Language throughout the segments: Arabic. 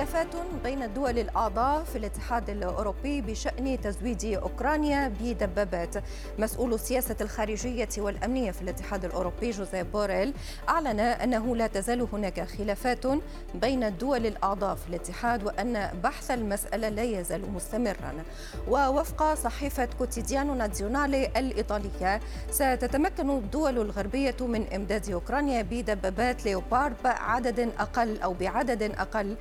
خلافات بين الدول الأعضاء في الاتحاد الأوروبي بشأن تزويد أوكرانيا بدبابات. مسؤول السياسة الخارجية والأمنية في الاتحاد الأوروبي جوزيف بوريل أعلن أنه لا تزال هناك خلافات بين الدول الأعضاء في الاتحاد وأن بحث المسألة لا يزال مستمرا. ووفق صحيفة كوتيديانو نازيونالي الإيطالية ستتمكن الدول الغربية من إمداد أوكرانيا بدبابات ليوبارد بعدد أقل أو بعدد أقل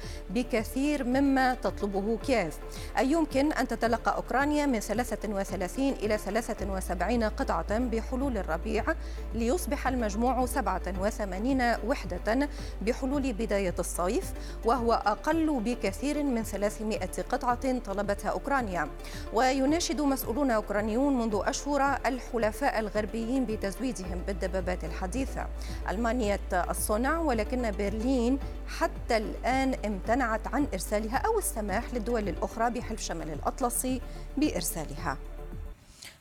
بكثير مما تطلبه كييف. أي يمكن أن تتلقى أوكرانيا من 33 إلى 73 قطعة بحلول الربيع ليصبح المجموع 87 وحدة بحلول بداية الصيف وهو أقل بكثير من 300 قطعة طلبتها أوكرانيا. ويناشد مسؤولون أوكرانيون منذ أشهر الحلفاء الغربيين بتزويدهم بالدبابات الحديثة. ألمانيا الصنع ولكن برلين حتى الآن امتنعت عن إرسالها أو السماح للدول الأخرى بحلف شمال الأطلسي بإرسالها.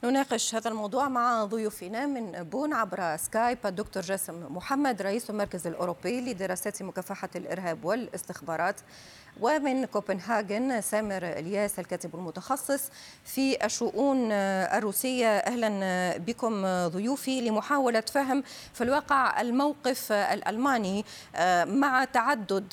نناقش هذا الموضوع مع ضيوفنا من بون عبر سكايب. الدكتور جاسم محمد رئيس المركز الأوروبي لدراسات مكافحة الإرهاب والاستخبارات. ومن كوبنهاجن سامر الياس الكاتب المتخصص في الشؤون الروسية. أهلا بكم ضيوفي لمحاولة فهم في الواقع الموقف الألماني مع تعدد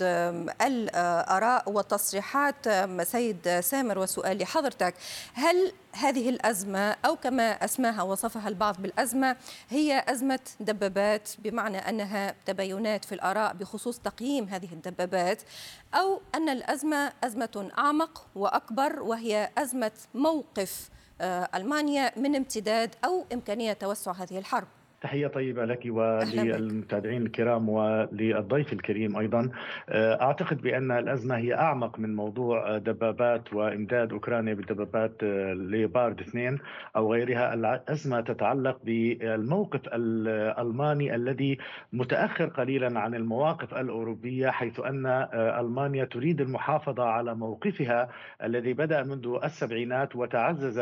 الآراء والتصريحات سيد سامر وسؤال لحضرتك. هل هذه الأزمة أو كما أسماها وصفها البعض بالأزمة هي أزمة دبابات؟ بمعنى أنها تباينات في الآراء بخصوص تقييم هذه الدبابات. أو أن الأزمة أزمة أعمق وأكبر وهي أزمة موقف ألمانيا من امتداد أو إمكانية توسع هذه الحرب. تحية طيبة لك وللمتابعين الكرام وللضيف الكريم أيضا. أعتقد بأن الأزمة هي أعمق من موضوع دبابات وإمداد أوكرانيا بدبابات ليبارد اثنين أو غيرها. الأزمة تتعلق بالموقف الألماني الذي متأخر قليلا عن المواقف الأوروبية حيث أن ألمانيا تريد المحافظة على موقفها الذي بدأ منذ السبعينات وتعزز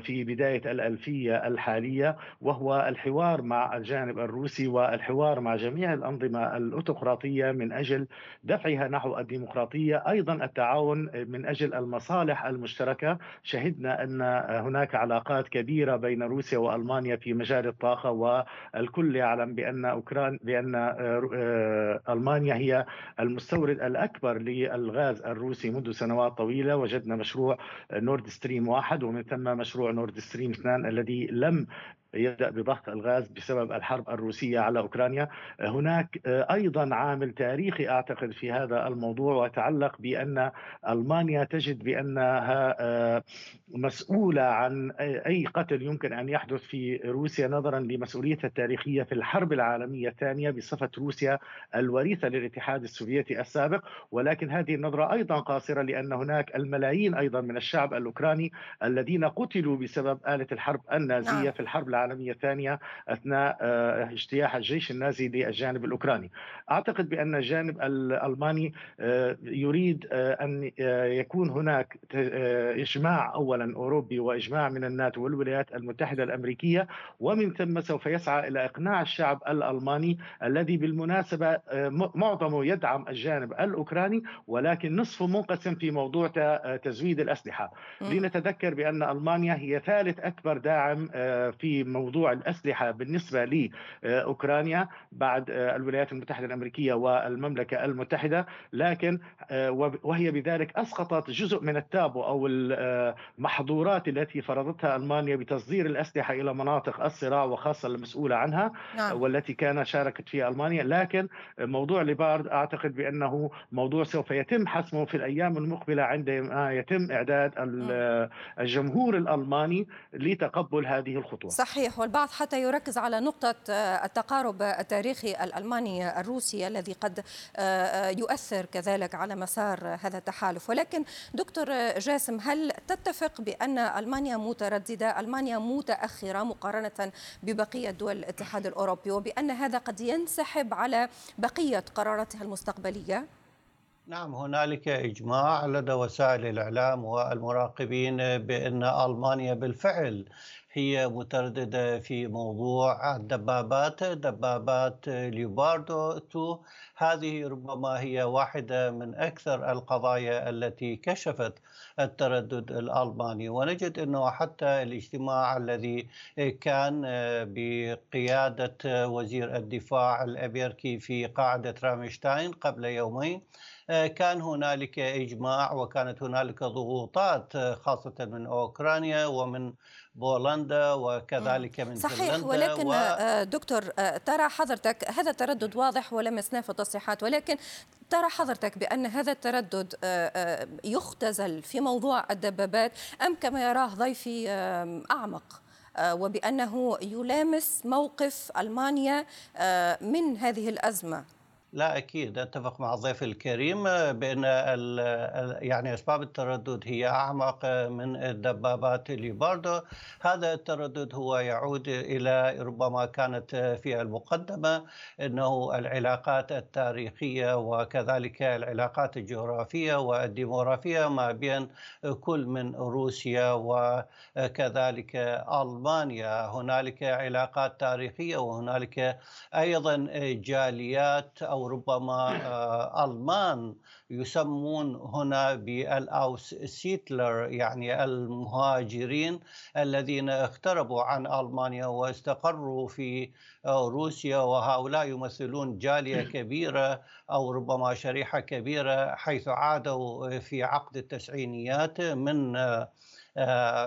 في بداية الألفية الحالية وهو الحوار مع الجانب الروسي والحوار مع جميع الأنظمة الأوتقراطية من أجل دفعها نحو الديمقراطية. أيضا التعاون من أجل المصالح المشتركة. شهدنا أن هناك علاقات كبيرة بين روسيا وألمانيا في مجال الطاقة والكل يعلم بأن أوكران بأن ألمانيا هي المستورد الأكبر للغاز الروسي منذ سنوات طويلة. وجدنا مشروع نورد ستريم واحد ومن ثم مشروع نورد ستريم اثنان الذي لم يبدأ بضغط الغاز بسبب الحرب الروسية على أوكرانيا. هناك أيضا عامل تاريخي أعتقد في هذا الموضوع ويتعلق بأن ألمانيا تجد بأنها مسؤولة عن اي قتل يمكن أن يحدث في روسيا نظرا لمسؤوليتها التاريخية في الحرب العالمية الثانية بصفة روسيا الوريثة للاتحاد السوفيتي السابق. ولكن هذه النظرة أيضا قاصرة لأن هناك الملايين أيضا من الشعب الأوكراني الذين قتلوا بسبب آلة الحرب النازية في الحرب العالمية الثانية أثناء اجتياح الجيش النازي للجانب الأوكراني. أعتقد بأن الجانب الألماني يريد أن يكون هناك إجماع أولا أوروبي وإجماع من الناتو والولايات المتحدة الأمريكية. ومن ثم سوف يسعى إلى إقناع الشعب الألماني الذي بالمناسبة معظمه يدعم الجانب الأوكراني ولكن نصفه منقسم في موضوع تزويد الأسلحة. لنتذكر بأن ألمانيا هي ثالث أكبر داعم في موضوع الأسلحة بالنسبة لأوكرانيا بعد الولايات المتحدة الأمريكية والمملكة المتحدة. لكن وهي بذلك أسقطت جزء من التابو أو المحظورات التي فرضتها ألمانيا بتصدير الأسلحة إلى مناطق الصراع وخاصة المسؤولة عنها نعم. والتي كان شاركت فيها ألمانيا. لكن موضوع ليبارد أعتقد بأنه موضوع سوف يتم حسمه في الأيام المقبلة عندما يتم إعداد الجمهور الألماني لتقبل هذه الخطوة. صحيح والبعض حتى يركز على نقطة التقارب التاريخي الألماني الروسي الذي قد يؤثر كذلك على مسار هذا التحالف ولكن دكتور جاسم هل تتفق بأن ألمانيا مترددة ألمانيا متأخرة مقارنة ببقية دول الاتحاد الأوروبي وبأن هذا قد ينسحب على بقية قراراتها المستقبلية؟ نعم هنالك إجماع لدى وسائل الإعلام والمراقبين بأن ألمانيا بالفعل هي مترددة في موضوع الدبابات دبابات ليوباردو 2 هذه ربما هي واحدة من أكثر القضايا التي كشفت التردد الألماني. ونجد أنه حتى الاجتماع الذي كان بقيادة وزير الدفاع الأمريكي في قاعدة رامشتاين قبل يومين كان هنالك إجماع وكانت هنالك ضغوطات خاصة من أوكرانيا ومن بولندا وكذلك من صحيح فنلندا ولكن و... آه، دكتور آه، ترى حضرتك هذا التردد واضح ولمسناه في التصريحات ولكن ترى حضرتك بأن هذا التردد آه، يختزل في موضوع الدبابات أم كما يراه ضيفي أعمق وبأنه يلامس موقف ألمانيا من هذه الأزمة؟ لا أكيد. أتفق مع الضيف الكريم بأن يعني أسباب التردد هي أعمق من الدبابات ليباردو. هذا التردد هو يعود إلى ربما كانت في المقدمة إنه العلاقات التاريخية وكذلك العلاقات الجغرافية والديموغرافية ما بين كل من روسيا وكذلك ألمانيا. هنالك علاقات تاريخية وهنالك أيضا جاليات أو ربما آه، ألمان يسمون هنا بالأوس سيتلر يعني المهاجرين الذين اقتربوا عن ألمانيا واستقروا في آه، روسيا وهؤلاء يمثلون جالية كبيرة أو ربما شريحة كبيرة حيث عادوا في عقد التسعينيات من آه،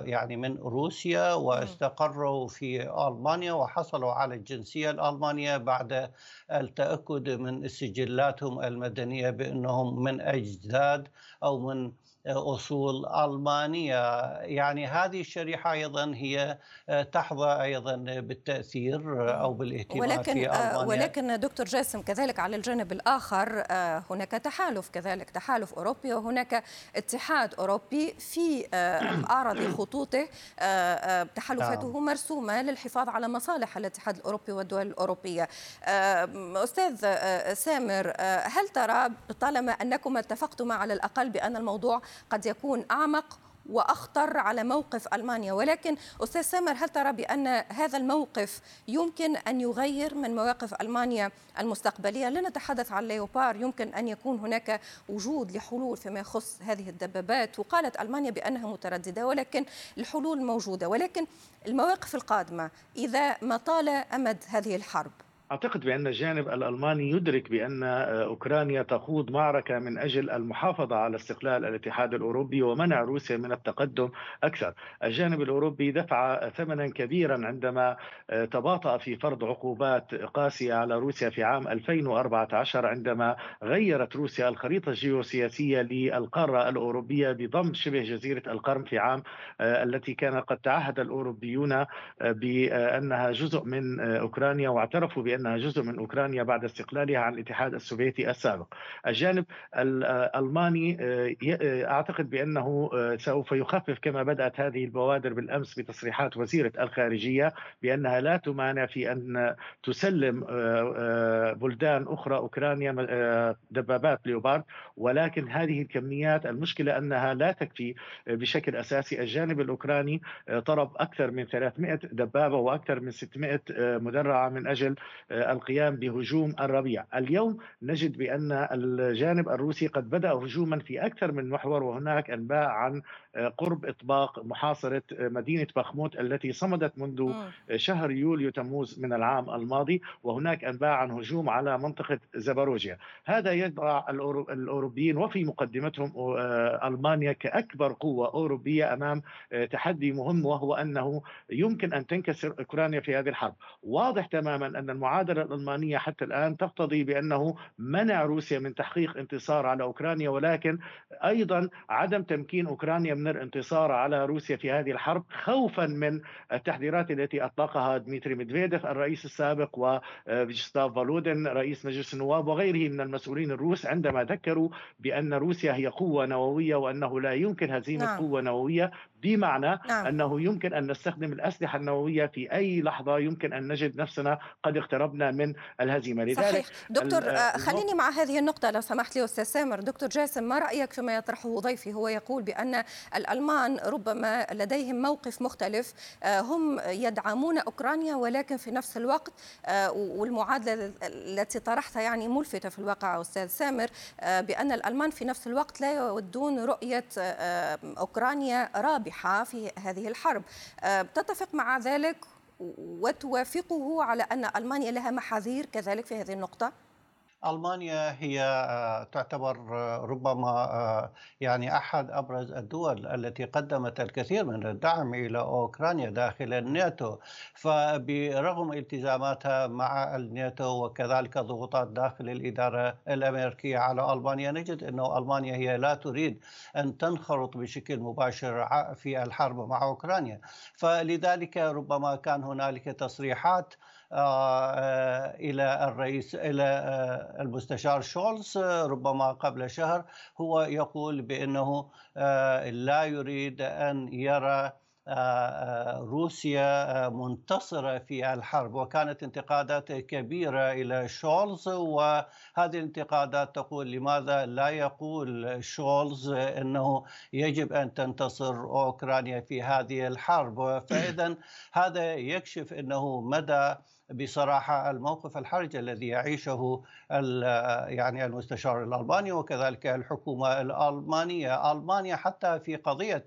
يعني من روسيا واستقروا في ألمانيا وحصلوا على الجنسية الألمانية بعد التأكد من سجلاتهم المدنية بأنهم من أجداد أو من أصول ألمانية. يعني هذه الشريحة أيضا هي آه، تحظى أيضا بالتأثير أو بالإهتمام ولكن في آه، ألمانيا. ولكن دكتور جاسم كذلك على الجانب الآخر آه، هناك تحالف كذلك تحالف أوروبي وهناك اتحاد أوروبي في اعرض خطوطه تحالفاته نعم. مرسومة للحفاظ على مصالح الاتحاد الأوروبي والدول الأوروبية. أستاذ سامر هل ترى طالما أنكم اتفقتما على الأقل بأن الموضوع قد يكون أعمق وأخطر على موقف ألمانيا. ولكن أستاذ سامر هل ترى بأن هذا الموقف يمكن أن يغير من مواقف ألمانيا المستقبلية؟ لا نتحدث عن ليوبار يمكن أن يكون هناك وجود لحلول فيما يخص هذه الدبابات. وقالت ألمانيا بأنها مترددة ولكن الحلول موجودة. ولكن المواقف القادمة إذا ما طال أمد هذه الحرب؟ أعتقد بأن الجانب الألماني يدرك بأن آه، أوكرانيا تخوض معركة من أجل المحافظة على استقلال الاتحاد الأوروبي ومنع روسيا من التقدم أكثر. الجانب الأوروبي دفع ثمنا كبيرا عندما آه، تباطأ في فرض عقوبات قاسية على روسيا في عام 2014 عندما غيرت روسيا الخريطة الجيوسياسية للقارة الأوروبية بضم شبه جزيرة القرم في عام آه، التي كان قد تعهد الأوروبيون بأنها جزء من أوكرانيا واعترفوا بأن بأنها جزء من أوكرانيا بعد استقلالها عن الاتحاد السوفيتي السابق. الجانب الألماني آه، آه، أعتقد بأنه آه، سوف يخفف كما بدأت هذه البوادر بالأمس بتصريحات وزيرة الخارجية بأنها لا تمانع في أن تسلم بلدان أخرى أوكرانيا دبابات ليوبارد. ولكن هذه الكميات المشكلة أنها لا تكفي بشكل أساسي. الجانب الأوكراني طلب أكثر من 300 دبابة وأكثر من 600 مدرعة من أجل القيام بهجوم الربيع. اليوم نجد بأن الجانب الروسي قد بدأ هجوما في أكثر من محور وهناك أنباء عن قرب إطباق محاصرة آه، مدينة بخموت التي صمدت منذ شهر يوليو تموز من العام الماضي وهناك أنباء عن هجوم على منطقة زباروجيا هذا يضع الأوروبيين وفي مقدمتهم ألمانيا كأكبر قوة أوروبية أمام تحدي مهم وهو أنه يمكن أن تنكسر أوكرانيا في هذه الحرب. واضح تماما أن المعادلة الألمانية حتى الآن تقتضي بأنه منع روسيا من تحقيق انتصار على أوكرانيا ولكن أيضا عدم تمكين أوكرانيا من الانتصار على روسيا في هذه الحرب خوفا من التحذيرات التي أطلقها دميتري ميدفيديف الرئيس السابق وفياتشيسلاف فولودين رئيس مجلس النواب وغيره من المسؤولين الروس عندما ذكروا بأن روسيا هي قوة نووية وأنه لا يمكن هزيمة نعم. قوة نووية بمعنى نعم. أنه يمكن أن نستخدم الأسلحة النووية في أي لحظة يمكن أن نجد نفسنا قد اقتربنا من الهزيمة لذلك صحيح دكتور آه، خليني مع هذه النقطة لو سمحت لي أستاذ سامر دكتور جاسم ما رأيك فيما يطرحه ضيفي هو يقول بأن الألمان ربما لديهم موقف مختلف هم يدعمون أوكرانيا ولكن في نفس الوقت والمعادلة التي طرحتها يعني ملفتة في الواقع أستاذ سامر بأن الألمان في نفس الوقت لا يودون رؤية أوكرانيا رابحة في هذه الحرب تتفق مع ذلك وتوافقه على أن ألمانيا لها محاذير كذلك في هذه النقطة؟ ألمانيا هي آه، تعتبر آه، ربما آه، يعني أحد أبرز الدول التي قدمت الكثير من الدعم إلى أوكرانيا داخل الناتو. فبرغم التزاماتها مع الناتو وكذلك ضغوطات داخل الإدارة الأمريكية على ألمانيا نجد أن ألمانيا هي لا تريد أن تنخرط بشكل مباشر في الحرب مع أوكرانيا. فلذلك ربما كان هنالك تصريحات آه، إلى الرئيس إلى آه، المستشار شولز ربما قبل شهر هو يقول بأنه آه، لا يريد أن يرى روسيا منتصرة في الحرب. وكانت انتقادات كبيرة إلى شولز وهذه الانتقادات تقول لماذا لا يقول شولز أنه يجب أن تنتصر أوكرانيا في هذه الحرب؟ فإذا هذا يكشف أنه مدى بصراحة الموقف الحرج الذي يعيشه يعني المستشار الألماني وكذلك الحكومة الألمانية، ألمانيا حتى في قضية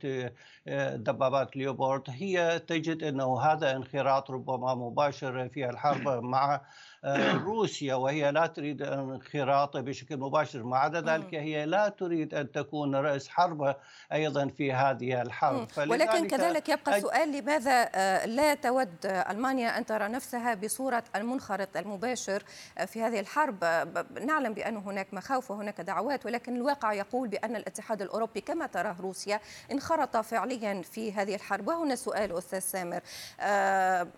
آه، دبابات ليوبورد هي تجد إنه هذا انخراط ربما مباشر في الحرب مع روسيا وهي لا تريد انخراط بشكل مباشر. مع ذلك هي لا تريد أن تكون رأس حرب أيضا في هذه الحرب. ولكن كذلك يبقى السؤال لماذا آه، لا تود ألمانيا أن ترى نفسها بصورة المنخرط المباشر آه، في هذه الحرب؟ نعلم بأن هناك مخاوف وهناك دعوات ولكن الواقع يقول بأن الاتحاد الأوروبي كما تراه روسيا انخرط فعليا في هذه الحرب. وهنا سؤال أستاذ سامر.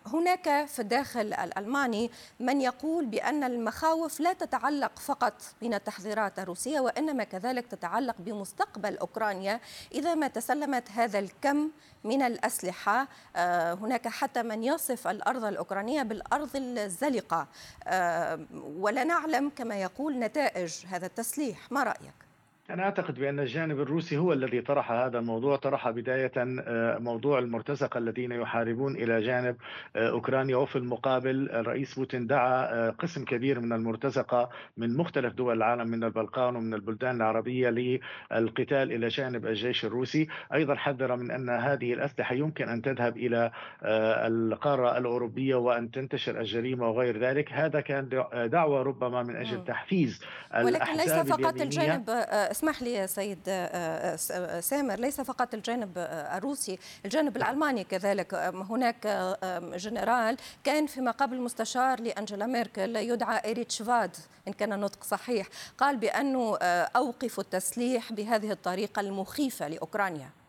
هناك في الداخل الألماني من يقول يقول بأن المخاوف لا تتعلق فقط من التحذيرات الروسية وإنما كذلك تتعلق بمستقبل أوكرانيا إذا ما تسلمت هذا الكم من الأسلحة. آه، هناك حتى من يصف الأرض الأوكرانية بالأرض الزلقة. آه، ولا نعلم كما يقول نتائج هذا التسليح. ما رأيك؟ أنا أعتقد بأن الجانب الروسي هو الذي طرح هذا الموضوع طرح بداية آه، موضوع المرتزقة الذين يحاربون إلى جانب آه، أوكرانيا. وفي المقابل الرئيس بوتين دعا آه، قسم كبير من المرتزقة من مختلف دول العالم من البلقان ومن البلدان العربية للقتال إلى جانب الجيش الروسي. أيضا حذر من أن هذه الأسلحة يمكن أن تذهب إلى القارة الأوروبية وأن تنتشر الجريمة وغير ذلك. هذا كان دعوة ربما من أجل تحفيز ولكن ليس فقط الجانب اسمح لي يا سيد آه، آه، آه، سامر ليس فقط الجانب الروسي الجانب الألماني كذلك. هناك جنرال كان فيما قبل مستشار لأنجلا ميركل يدعى إيريتش فاد إن كان النطق صحيح قال بأنه أوقفوا التسليح بهذه الطريقة المخيفة لأوكرانيا.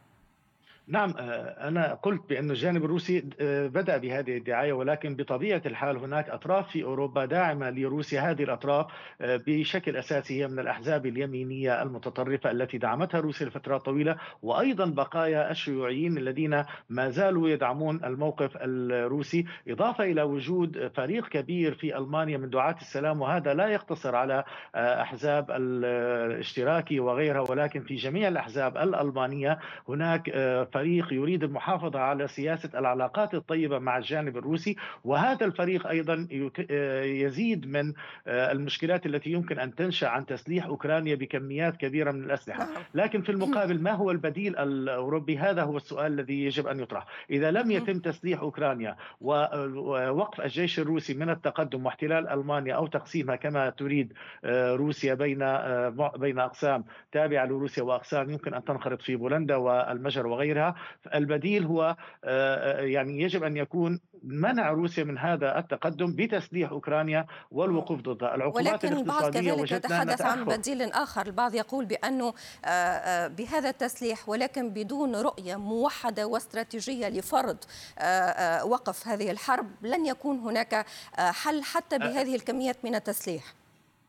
نعم آه، أنا قلت بأن الجانب الروسي آه، بدأ بهذه الدعاية ولكن بطبيعة الحال هناك أطراف في أوروبا داعمة لروسيا. هذه الأطراف آه، بشكل أساسي هي من الأحزاب اليمينية المتطرفة التي دعمتها روسيا لفترات طويلة وأيضا بقايا الشيوعيين الذين ما زالوا يدعمون الموقف الروسي. إضافة إلى وجود فريق كبير في ألمانيا من دعاة السلام وهذا لا يقتصر على أحزاب الاشتراكي وغيرها ولكن في جميع الأحزاب الألمانية هناك فريق يريد المحافظة على سياسة العلاقات الطيبة مع الجانب الروسي وهذا الفريق أيضا يزيد من آه، المشكلات التي يمكن أن تنشأ عن تسليح أوكرانيا بكميات كبيرة من الأسلحة. نعم. لكن في المقابل ما هو البديل الأوروبي؟ هذا هو السؤال الذي يجب أن يطرح إذا لم يتم تسليح أوكرانيا ووقف الجيش الروسي من التقدم واحتلال ألمانيا أو تقسيمها كما تريد آه، روسيا بين آه، بين أقسام تابعة لروسيا وأقسام يمكن أن تنخرط في بولندا والمجر وغيرها البديل هو آه، آه، يعني يجب أن يكون منع روسيا من هذا التقدم بتسليح أوكرانيا والوقوف ضدها العقوبات ولكن البعض كذلك يتحدث عن بديل آخر. البعض يقول بأنه آه، بهذا التسليح ولكن بدون رؤية موحدة واستراتيجية لفرض وقف هذه الحرب لن يكون هناك حل حتى بهذه الكميات من التسليح.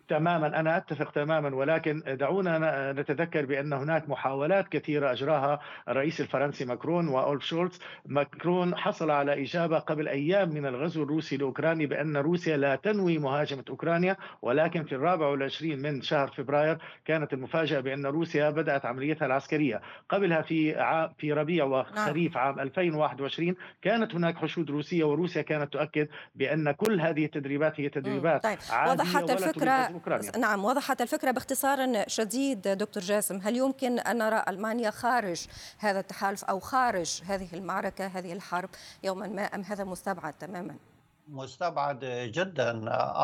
تماما أنا أتفق تماما ولكن دعونا نتذكر بأن هناك محاولات كثيرة أجراها الرئيس الفرنسي ماكرون وأولف شولتز. ماكرون حصل على إجابة قبل أيام من الغزو الروسي لأوكرانيا بأن روسيا لا تنوي مهاجمة أوكرانيا ولكن في الرابع والعشرين من شهر فبراير كانت المفاجأة بأن روسيا بدأت عمليتها العسكرية. قبلها في في ربيع وخريف عام 2021 كانت هناك حشود روسية وروسيا كانت تؤكد بأن كل هذه التدريبات هي تدريبات طيب. وضحت الفكرة نعم وضحت الفكرة باختصار شديد دكتور جاسم هل يمكن أن نرى ألمانيا خارج هذا التحالف أو خارج هذه المعركة هذه الحرب يوما ما أم هذا مستبعد تماما؟ مستبعد جدا.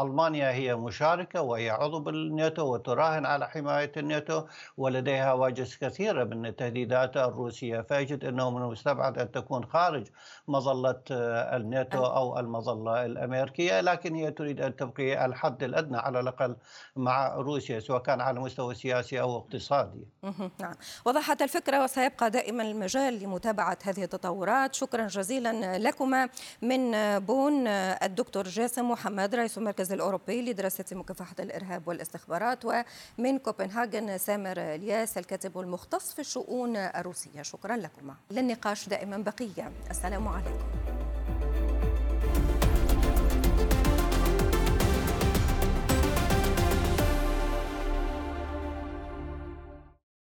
ألمانيا هي مشاركة وهي عضو بالناتو وتراهن على حماية الناتو ولديها هواجس كثيرة من التهديدات الروسية. فيجد إنه من المستبعد أن تكون خارج مظلة الناتو أو المظلة الأمريكية لكن هي تريد أن تبقي الحد الأدنى على الأقل مع روسيا سواء كان على مستوى سياسي أو اقتصادي. نعم. وضحت الفكرة وسيبقى دائما المجال لمتابعة هذه التطورات. شكرا جزيلا لكما. من بون الدكتور جاسم محمد رئيس المركز الأوروبي لدراسة مكافحة الإرهاب والاستخبارات ومن كوبنهاجن سامر الياس الكاتب المختص في الشؤون الروسية. شكرا لكم للنقاش دائما بقية. السلام عليكم.